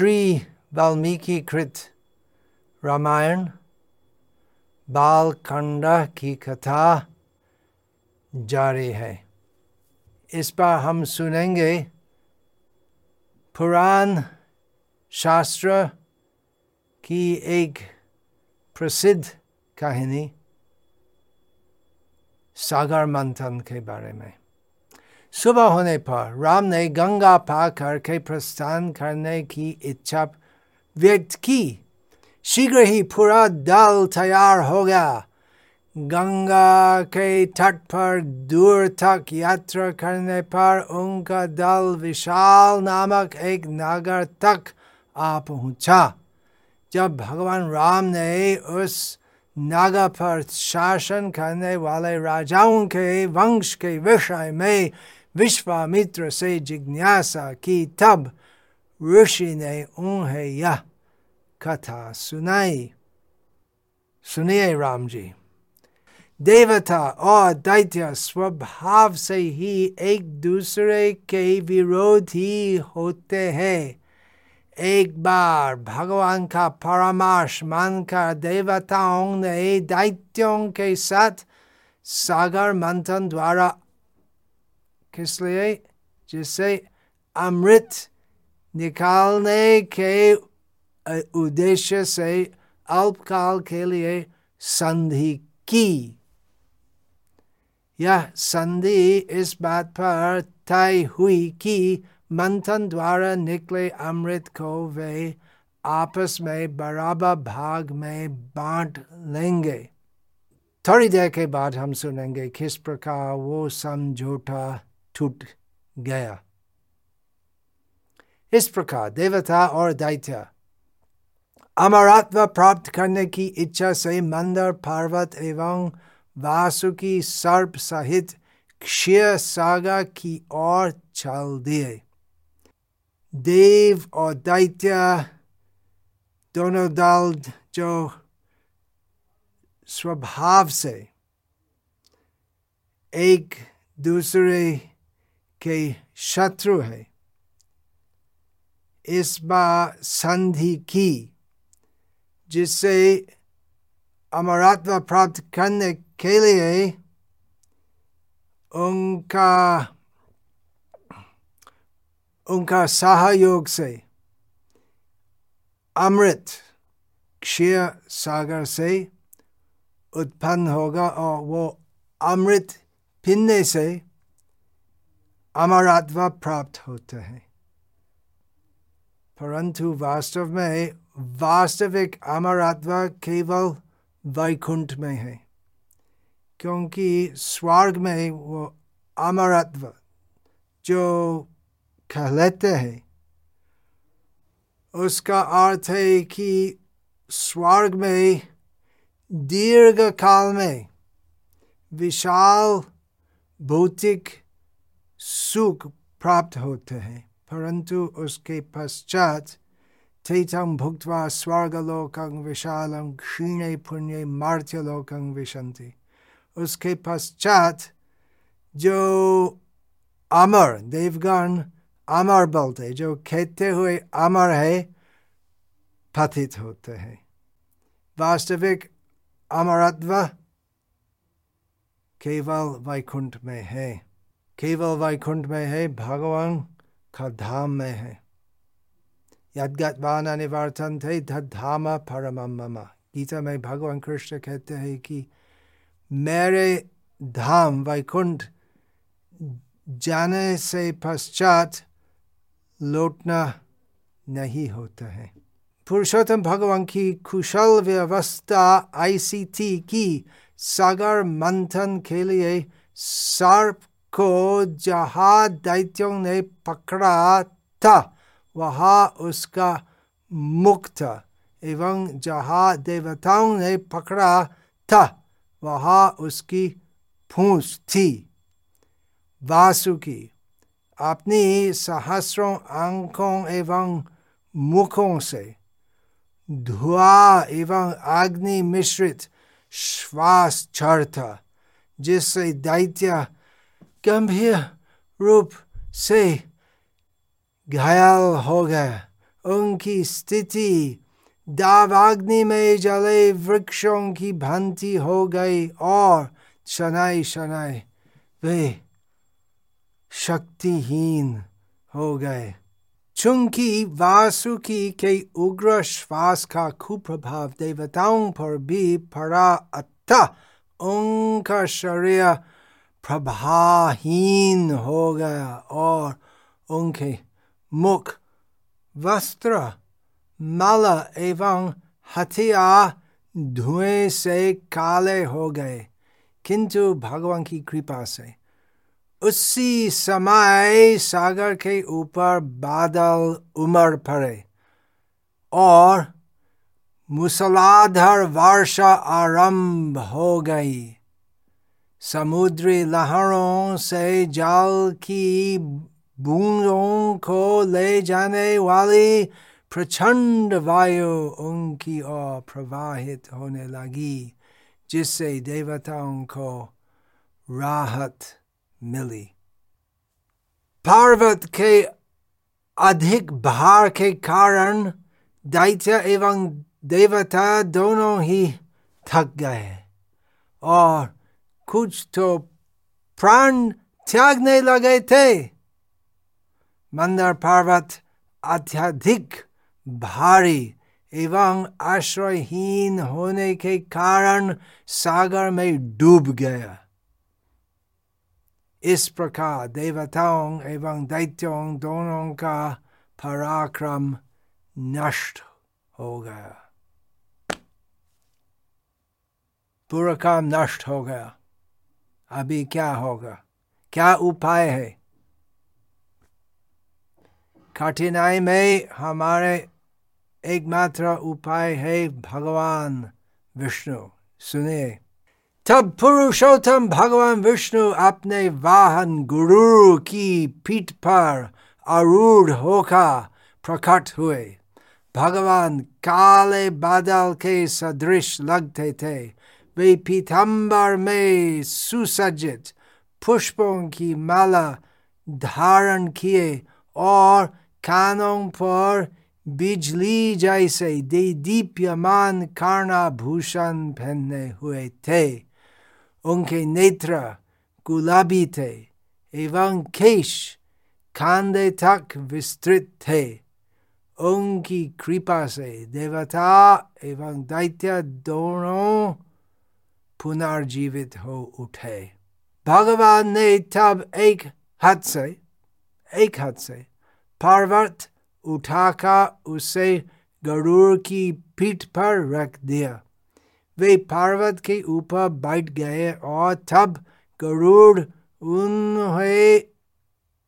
श्री वाल्मीकि कृत रामायण, बालखंड की कथा जारी है। इस बार हम सुनेंगे पुराण शास्त्र की एक प्रसिद्ध कहानी, सागर मंथन के बारे में। सुबह होने पर राम ने गंगा पार करके प्रस्थान करने की इच्छा व्यक्त की। शीघ्र ही पूरा दल तैयार हो गया। गंगा के तट पर दूर तक यात्रा करने पर उनका दल विशाल नामक एक नगर तक आ पहुँचा। जब भगवान राम ने उस नागा पर शासन करने वाले राजाओं के वंश के विषय में विश्वामित्र से जिज्ञासा की तब ऋषि ने उन्हें यह कथा सुनाई सुनिए राम जी देवता और दैत्य स्वभाव से ही एक दूसरे के विरोधी होते हैं एक बार भगवान का परामर्श मानकर देवताओं ने दैत्यों के साथ सागर मंथन द्वारा किस लिए जिससे अमृत निकालने के उद्देश्य से अल्पकाल के लिए संधि की यह संधि इस बात पर तय हुई कि मंथन द्वारा निकले अमृत को वे आपस में बराबर भाग में बांट लेंगे थोड़ी देर के बाद हम सुनेंगे किस प्रकार वो समझौता टूट गया। इस प्रकार देवता और दैत्य अमरत्व प्राप्त करने की इच्छा से मंदर, पर्वत एवं वासुकी सर्प सहित क्षय सागा की ओर चल दिए। देव और दैत्य दोनों दल जो स्वभाव से एक दूसरे के शत्रु है। इस बार संधि की, जिससे अमरत्व प्राप्त करने के लिए उनका उनका सहयोग से अमृत क्षय सागर से उत्पन्न होगा और वो अमृत पीने से अमरत्व प्राप्त होते हैं। परंतु वास्तव में वास्तविक अमरत्व केवल वैकुंठ में है, क्योंकि स्वर्ग में वो अमरत्व जो कहलाते हैं। उसका अर्थ है कि स्वर्ग में दीर्घ काल में विशाल, भौतिक सुख प्राप्त होते हैं। परंतु उसके पश्चात तैतम भुक्त्वा स्वर्गलोकं विशालं, क्षीणे पुण्य मार्त्यलोकं विशंति उसके पश्चात जो अमर, देवगण अमर बोलते जो कहते हुए अमर है, पतित होते हैं। वास्तविक अमरत्व केवल वैकुंठ में है। केवल वैकुंठ में है, भगवान का धाम में है। यदगतवान अनिवर्तन थे धाम परम मम। गीता में भगवान कृष्ण कहते हैं कि मेरे धाम वैकुंठ जाने से पश्चात लौटना नहीं होता है। पुरुषोत्तम भगवान की कुशल व्यवस्था थी कि सागर मंथन के लिए सर्प को जहाँ दैत्यों ने पकड़ा था, वहाँ उसका मुख था, एवं जहाँ देवताओं ने पकड़ा था, वहाँ उसकी फूस थी। वासुकी अपनी सहस्रों आँखों एवं मुखों से, धुआँ एवं अग्नि मिश्रित श्वास था, जिससे दैत्य गंभीर रूप से घायल हो गए। उनकी स्थिति दावाग्नि में जले वृक्षों की भांति हो गई और शनाई शनाई वे शक्तिहीन हो गए। चूँकि वासुकी के उग्र श्वास का कुप्रभाव देवताओं पर भी पड़ा अतः उनका शरीर प्रभाहीन हो गया और उनके मुख, वस्त्र, माला एवं हथियार धुएँ से काले हो गए। किंतु भगवान की कृपा से। उसी समय सागर के ऊपर बादल उमड़ पड़े और मूसलाधार वर्षा आरंभ हो गई। समुद्री लहरों से जल की बूंदों को ले जाने वाली प्रचंड वायु उनकी ओर प्रवाहित होने लगी, जिससे देवताओं को राहत मिली। पार्वत के अधिक भार के कारण दैत्य एवं देवता दोनों ही थक गए और कुछ तो प्राण त्यागने लगे थे। मंदर पर्वत अत्यधिक भारी एवं आश्रयहीन होने के कारण सागर में डूब गया। इस प्रकार देवताओं एवं दैत्यों दोनों का पराक्रम नष्ट हो गया। पूरा काम नष्ट हो गया। अभी क्या होगा? क्या उपाय है? कठिनाई में हमारे एकमात्र उपाय है भगवान विष्णु। सुनिए। तब पुरुषोत्तम भगवान विष्णु अपने वाहन गुरु की पीठ पर आरूढ़ होकर प्रकट हुए। भगवान काले बादल के सदृश लगते थे। वे में सुसज्जित पुष्पों की माला धारण किए और कानों पर बिजली जैसे दे दीप्यमान कर्णाभूषण पहने हुए थे उनके नेत्र गुलाबी थे एवं केश खांदे तक विस्तृत थे उनकी कृपा से देवता एवं दैत्य दोनों पुनर्जीवित हो उठे। भगवान ने तब एक हाथ से एक हाथ से पर्वत उठाकर उसे गरुड़ की पीठ पर रख दिया। वे पर्वत के ऊपर बैठ गए और तब गरुड़ उन्हें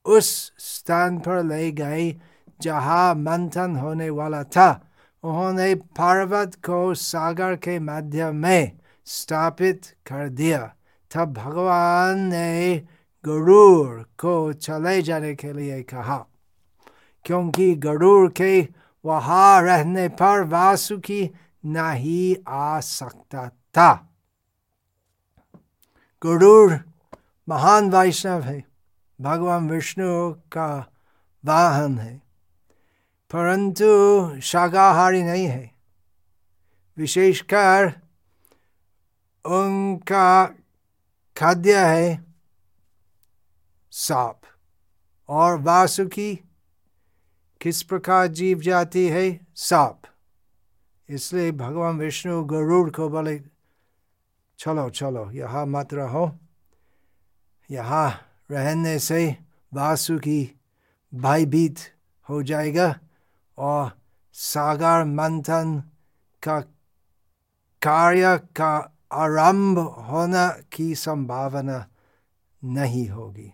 उस स्थान पर ले गए जहाँ मंथन होने वाला था। उन्होंने पर्वत को सागर के मध्य में स्थापित कर दिया तब भगवान ने गरुड़ को चले जाने के लिए कहा क्योंकि गरुड़ के वहाँ रहने पर वासुकी नहीं आ सकता था गरुड़ महान वैष्णव है भगवान विष्णु का वाहन है परंतु शाकाहारी नहीं है विशेषकर उनका खाद्य है सांप। और वासुकी किस प्रकार जीव जाती है? सांप। इसलिए भगवान विष्णु गरुड़ को बोले, चलो चलो, यहाँ मत रहो। यहाँ रहने से वासुकी भयभीत हो जाएगा और सागर मंथन का कार्य का आरंभ होना की संभावना नहीं होगी।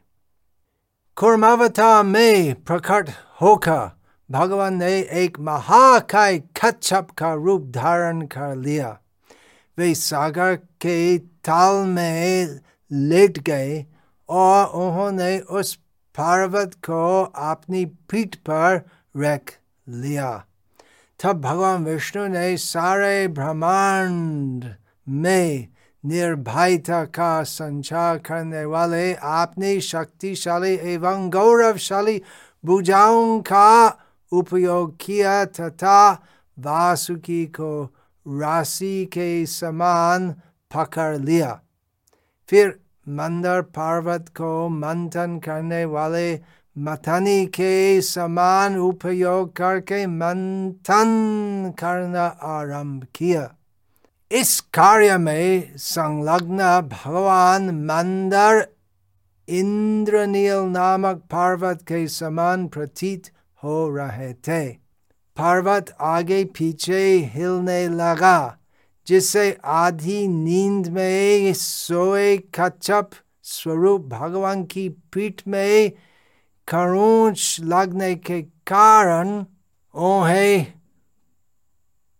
कुर्मावता में प्रकट होकर भगवान ने एक महाकाय कच्छप का रूप धारण कर लिया। वे सागर के ताल में लेट गए और उन्होंने उस पर्वत को अपनी पीठ पर रख लिया। तब भगवान विष्णु ने सारे ब्रह्मांड में निर्भयता का संचार करने वाले आपने शक्तिशाली एवं गौरवशाली भुजाओं का उपयोग किया तथा वासुकी को राशि के समान पकड़ लिया। फिर मंदर पर्वत को मंथन करने वाले मथनी के समान उपयोग करके मंथन करना आरंभ किया। इस कार्य में संलग्न भगवान मंदर इंद्रनील नामक पर्वत के समान प्रतीत हो रहे थे। पर्वत आगे पीछे हिलने लगा, जिससे आधी नींद में सोए कच्छप स्वरूप भगवान की पीठ में खरोंच लगने के कारण उन्हें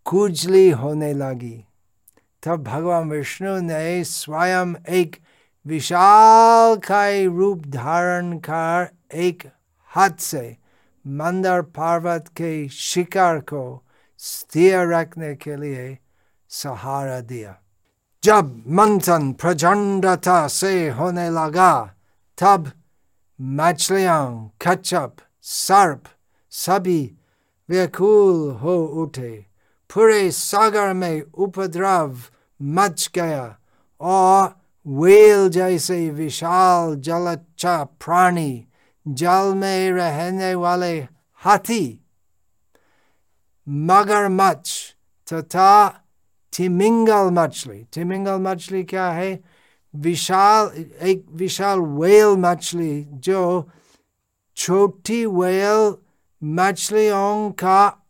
खुजली होने लगी। तब भगवान विष्णु ने स्वयं एक विशाल काय रूप धारण कर एक हाथ से मंदर पर्वत के शिकार को स्थिर रखने के लिए सहारा दिया। जब मंथन प्रचंडता से होने लगा, तब मछलियाँ कच्छप सर्प सभी व्याकुल हो उठे। पूरे सागर में उपद्रव मच गया और वेल जैसे विशाल जलच्चा प्राणी जल में रहने वाले हाथी। मगरमच्छ तथा तिमिंगल मछली। तिमिंगल मछली क्या है? विशाल, एक विशाल वेल मछली जो छोटी वेल मछलियों का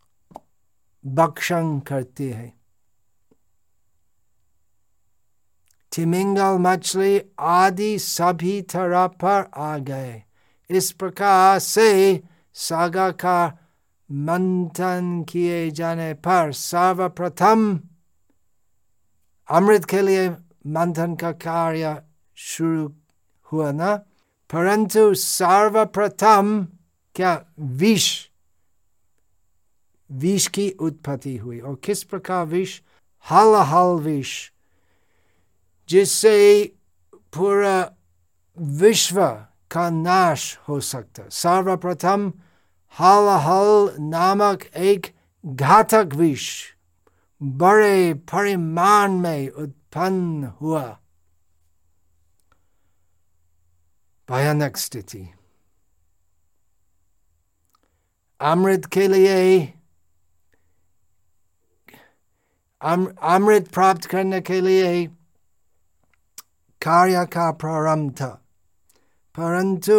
भक्षण करती है। तिमिंगल मछली आदि सभी तरह पर आ गए इस प्रकार से सागा का मंथन किए जाने पर सर्वप्रथम अमृत के लिए मंथन का कार्य शुरू हुआ ना परंतु सर्वप्रथम क्या विष विष की उत्पत्ति हुई और किस प्रकार विष हल हल विष जिससे पूरा विश्व का नाश हो सकता सर्वप्रथम हल हल नामक एक घातक विष बड़े परिमाण में उत्पन्न हुआ भयानक स्थिति अमृत के लिए अम, अमृत प्राप्त करने के लिए कार्य का प्रारंभ था परंतु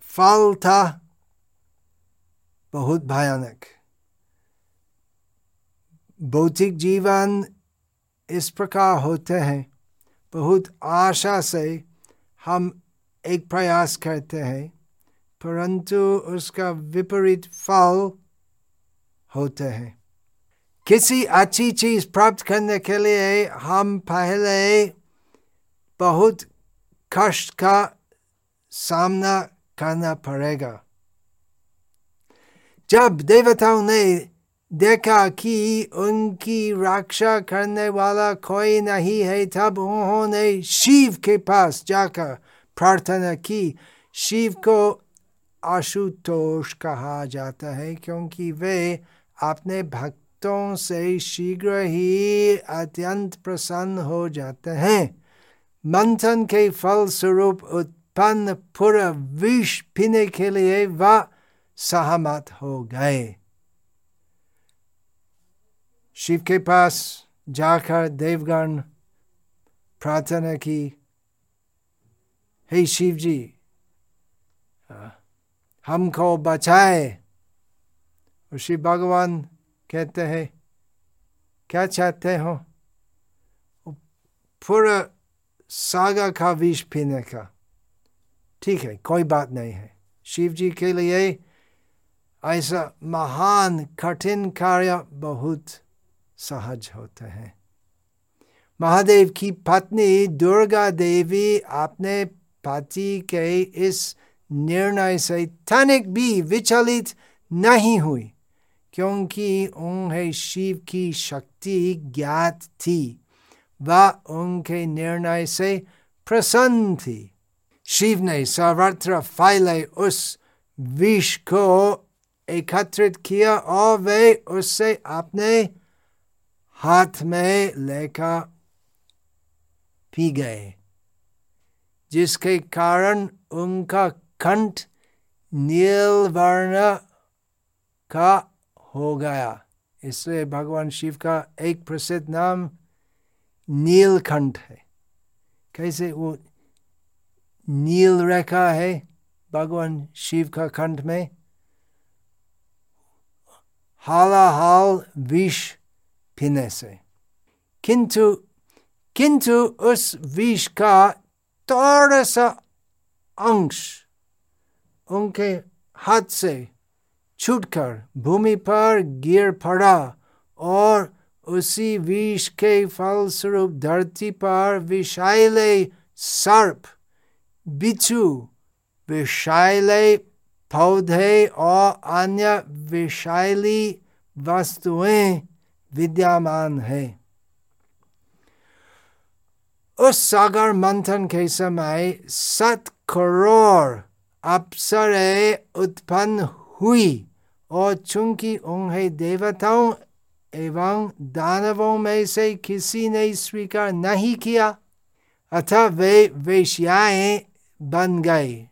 फल था बहुत भयानक भौतिक जीवन इस प्रकार होते हैं बहुत आशा से हम एक प्रयास करते हैं परंतु उसका विपरीत फल होते हैं किसी अच्छी चीज़ प्राप्त करने के लिए हम पहले बहुत कष्ट का सामना करना पड़ेगा। जब देवताओं ने देखा कि उनकी रक्षा करने वाला कोई नहीं है, तब उन्होंने शिव के पास जाकर प्रार्थना की। शिव को आशुतोष कहा जाता है, क्योंकि वे अपने भक्तों से शीघ्र ही अत्यंत प्रसन्न हो जाते हैं। मंथन के फल स्वरूप उत्पन्न पूरा विष पीने के लिए वह सहमत हो गए। शिव के पास जाकर देवगण प्रार्थना की, हे शिव जी हमको बचाए। और शिव भगवान कहते हैं, क्या चाहते हो? पूरा सागा का विष पीने का। ठीक है, कोई बात नहीं है। शिव जी के लिए ऐसा महान, कठिन कार्य बहुत सहज होते हैं। महादेव की पत्नी दुर्गा देवी अपने पति के इस निर्णय से तनिक भी विचलित नहीं हुई। क्योंकि उन्हें शिव की शक्ति ज्ञात थी। वह उनके निर्णय से प्रसन्न थी। शिव ने सर्वत्र फैले उस विष को एकत्रित किया और वे उससे अपने हाथ में लेकर पी गए, जिसके कारण उनका कंठ नील वर्ण का हो गया। इसलिए भगवान शिव का एक प्रसिद्ध नाम नीलकंठ है। कैसे वो नील रेखा है भगवान शिव का कंठ में? हाला हाल विष पीने से। किंतु किंतु उस विष का थोड़ा सा अंश उनके हाथ से छूटकर भूमि पर गिर पड़ा और उसी विष के फलस्वरूप धरती पर विषाइले सर्प, बिच्छू विषाइले पौधे और अन्य विषाइली वस्तुएँ विद्यमान है। उस सागर मंथन के समय सत करोड़ अप्सरे उत्पन्न हुई। और चूँकि उन्हें देवताओं एवं दानवों में से किसी ने स्वीकार नहीं किया अतः वे वेश्याएँ बन गए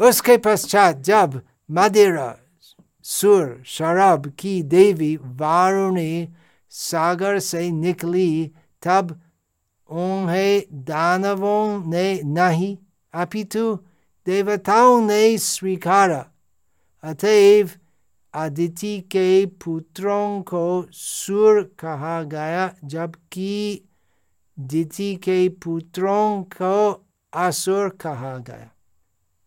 उसके पश्चात जब मदिरा सुर शराब की देवी वारुणी सागर से निकली तब उन्हें दानवों ने नहीं अपितु देवताओं ने स्वीकारा अतएव आदिति के पुत्रों को सुर कहा गया, जबकि दिति के पुत्रों को असुर कहा गया।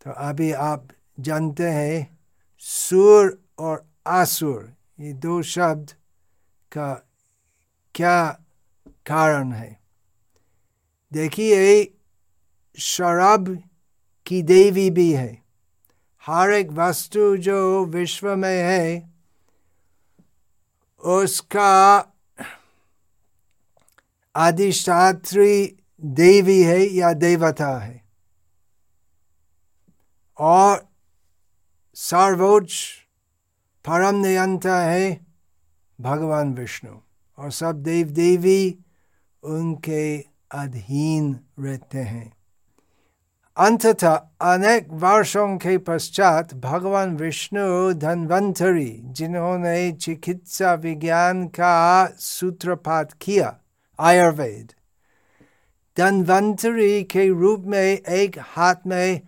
तो अभी आप जानते हैं, सुर और आसुर ये दो शब्द का क्या कारण है? देखिए, शराब की देवी भी है। हर एक वस्तु जो विश्व में है, उसका अधिष्ठात्री देवी है या देवता है। और सर्वोच्च परम नियंता है भगवान विष्णु। और सब देव देवी उनके अधीन रहते हैं। अंततः अनेक वर्षों के पश्चात भगवान विष्णु धनवंतरी जिन्होंने चिकित्सा विज्ञान का सूत्रपात किया, आयुर्वेद। धनवंतरी के रूप में एक हाथ में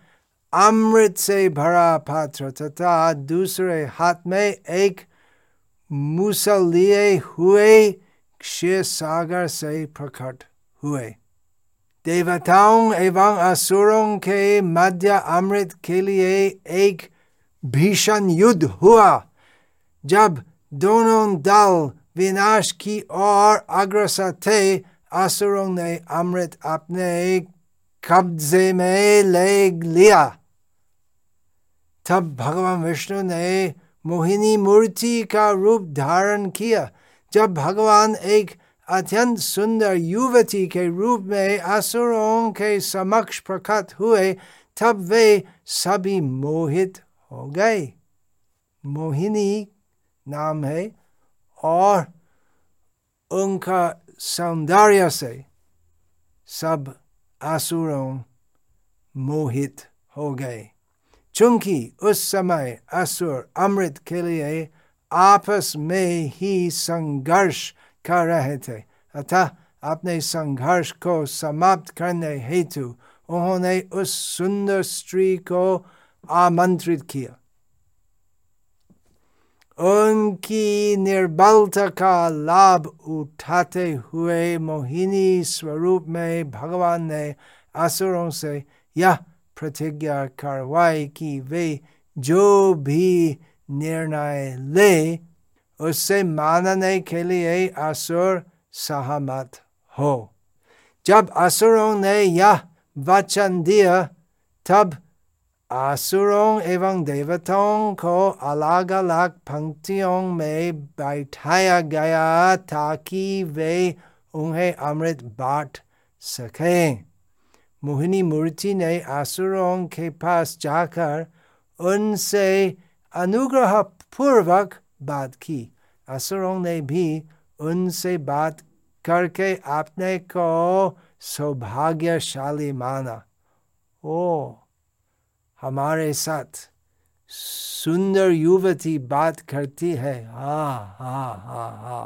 अमृत से भरा पात्र तथा दूसरे हाथ में एक मूसल लिए हुए क्षीर सागर से प्रकट हुए। देवताओं एवं असुरों के मध्य अमृत के लिए एक भीषण युद्ध हुआ जब दोनों दल विनाश की ओर अग्रसर थे असुरों ने अमृत अपने कब्जे में ले लिया तब भगवान विष्णु ने मोहिनी मूर्ति का रूप धारण किया जब भगवान एक अत्यंत सुंदर युवती के रूप में असुरों के समक्ष प्रकट हुए तब वे सभी मोहित हो गए मोहिनी नाम है और उनका सौंदर्य से सब असुरों मोहित हो गए चूँकि उस समय असुर अमृत के लिए आपस में ही संघर्ष कर रहे थे अतः अपने संघर्ष को समाप्त करने हेतु उन्होंने उस सुंदर स्त्री को आमंत्रित किया उनकी निर्बलता का लाभ उठाते हुए मोहिनी स्वरूप में भगवान ने असुरों से यह प्रतिज्ञा करवाई कि वे जो भी निर्णय ले उससे मानने के लिए असुर सहमत हो जब असुरों ने यह वचन दिया तब असुरों एवं देवताओं को अलग अलग पंक्तियों में बैठाया गया ताकि वे उन्हें अमृत बांट सकें मोहिनी मूर्ति ने असुरों के पास जाकर उनसे अनुग्रह पूर्वक बात की। असुरों ने भी उनसे बात करके अपने को सौभाग्यशाली माना। ओ, हमारे साथ सुंदर युवती बात करती है। हा हा हा हा।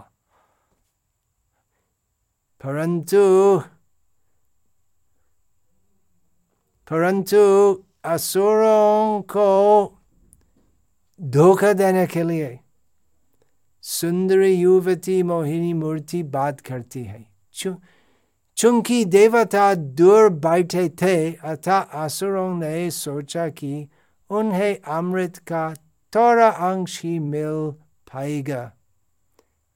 परंतु परंतु असुरों को धोखा देने के लिए सुंदरी युवती मोहिनी मूर्ति बात करती है। चूँकि देवता दूर बैठे थे अतः असुरों ने सोचा कि उन्हें अमृत का थोड़ा अंश ही मिल पाएगा।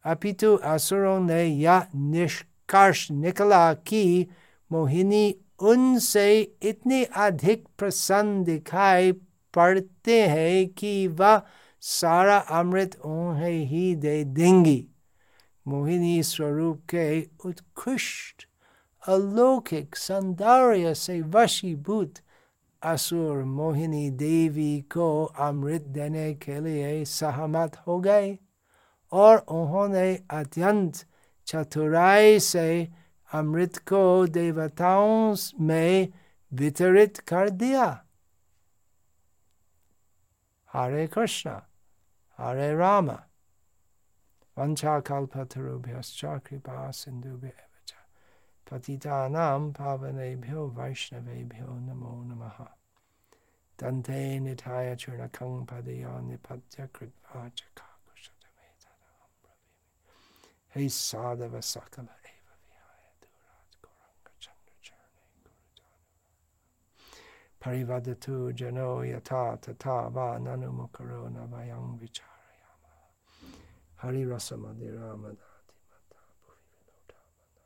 अपितु असुरों ने यह निष्कर्ष निकला कि मोहिनी उनसे इतनी अधिक प्रसन्न दिखाई पड़ते हैं कि वह सारा अमृत उन्हें ही दे देंगी। मोहिनी स्वरूप के उत्कृष्ट, अलौकिक, सौंदर्य से वशीभूत असुर मोहिनी देवी को अमृत देने के लिए सहमत हो गए और उन्होंने अत्यंत चतुराई से अमृत को देवताओं में वितरित कर दिया। हरे कृष्ण। हरे राम kripa कृपा सिंधुभ्य पतितानां पावनेभ्यो वैष्णवेभ्यो नमो नमः दन्ते निधाय चूर्णकं padaya nipatya कृत्वा chakakushatame tadam bravimi. सकल sadhava विहाय parivadatu jano yata tata va nanu mokarona vayam vicharayama. Hari Rasa Madhira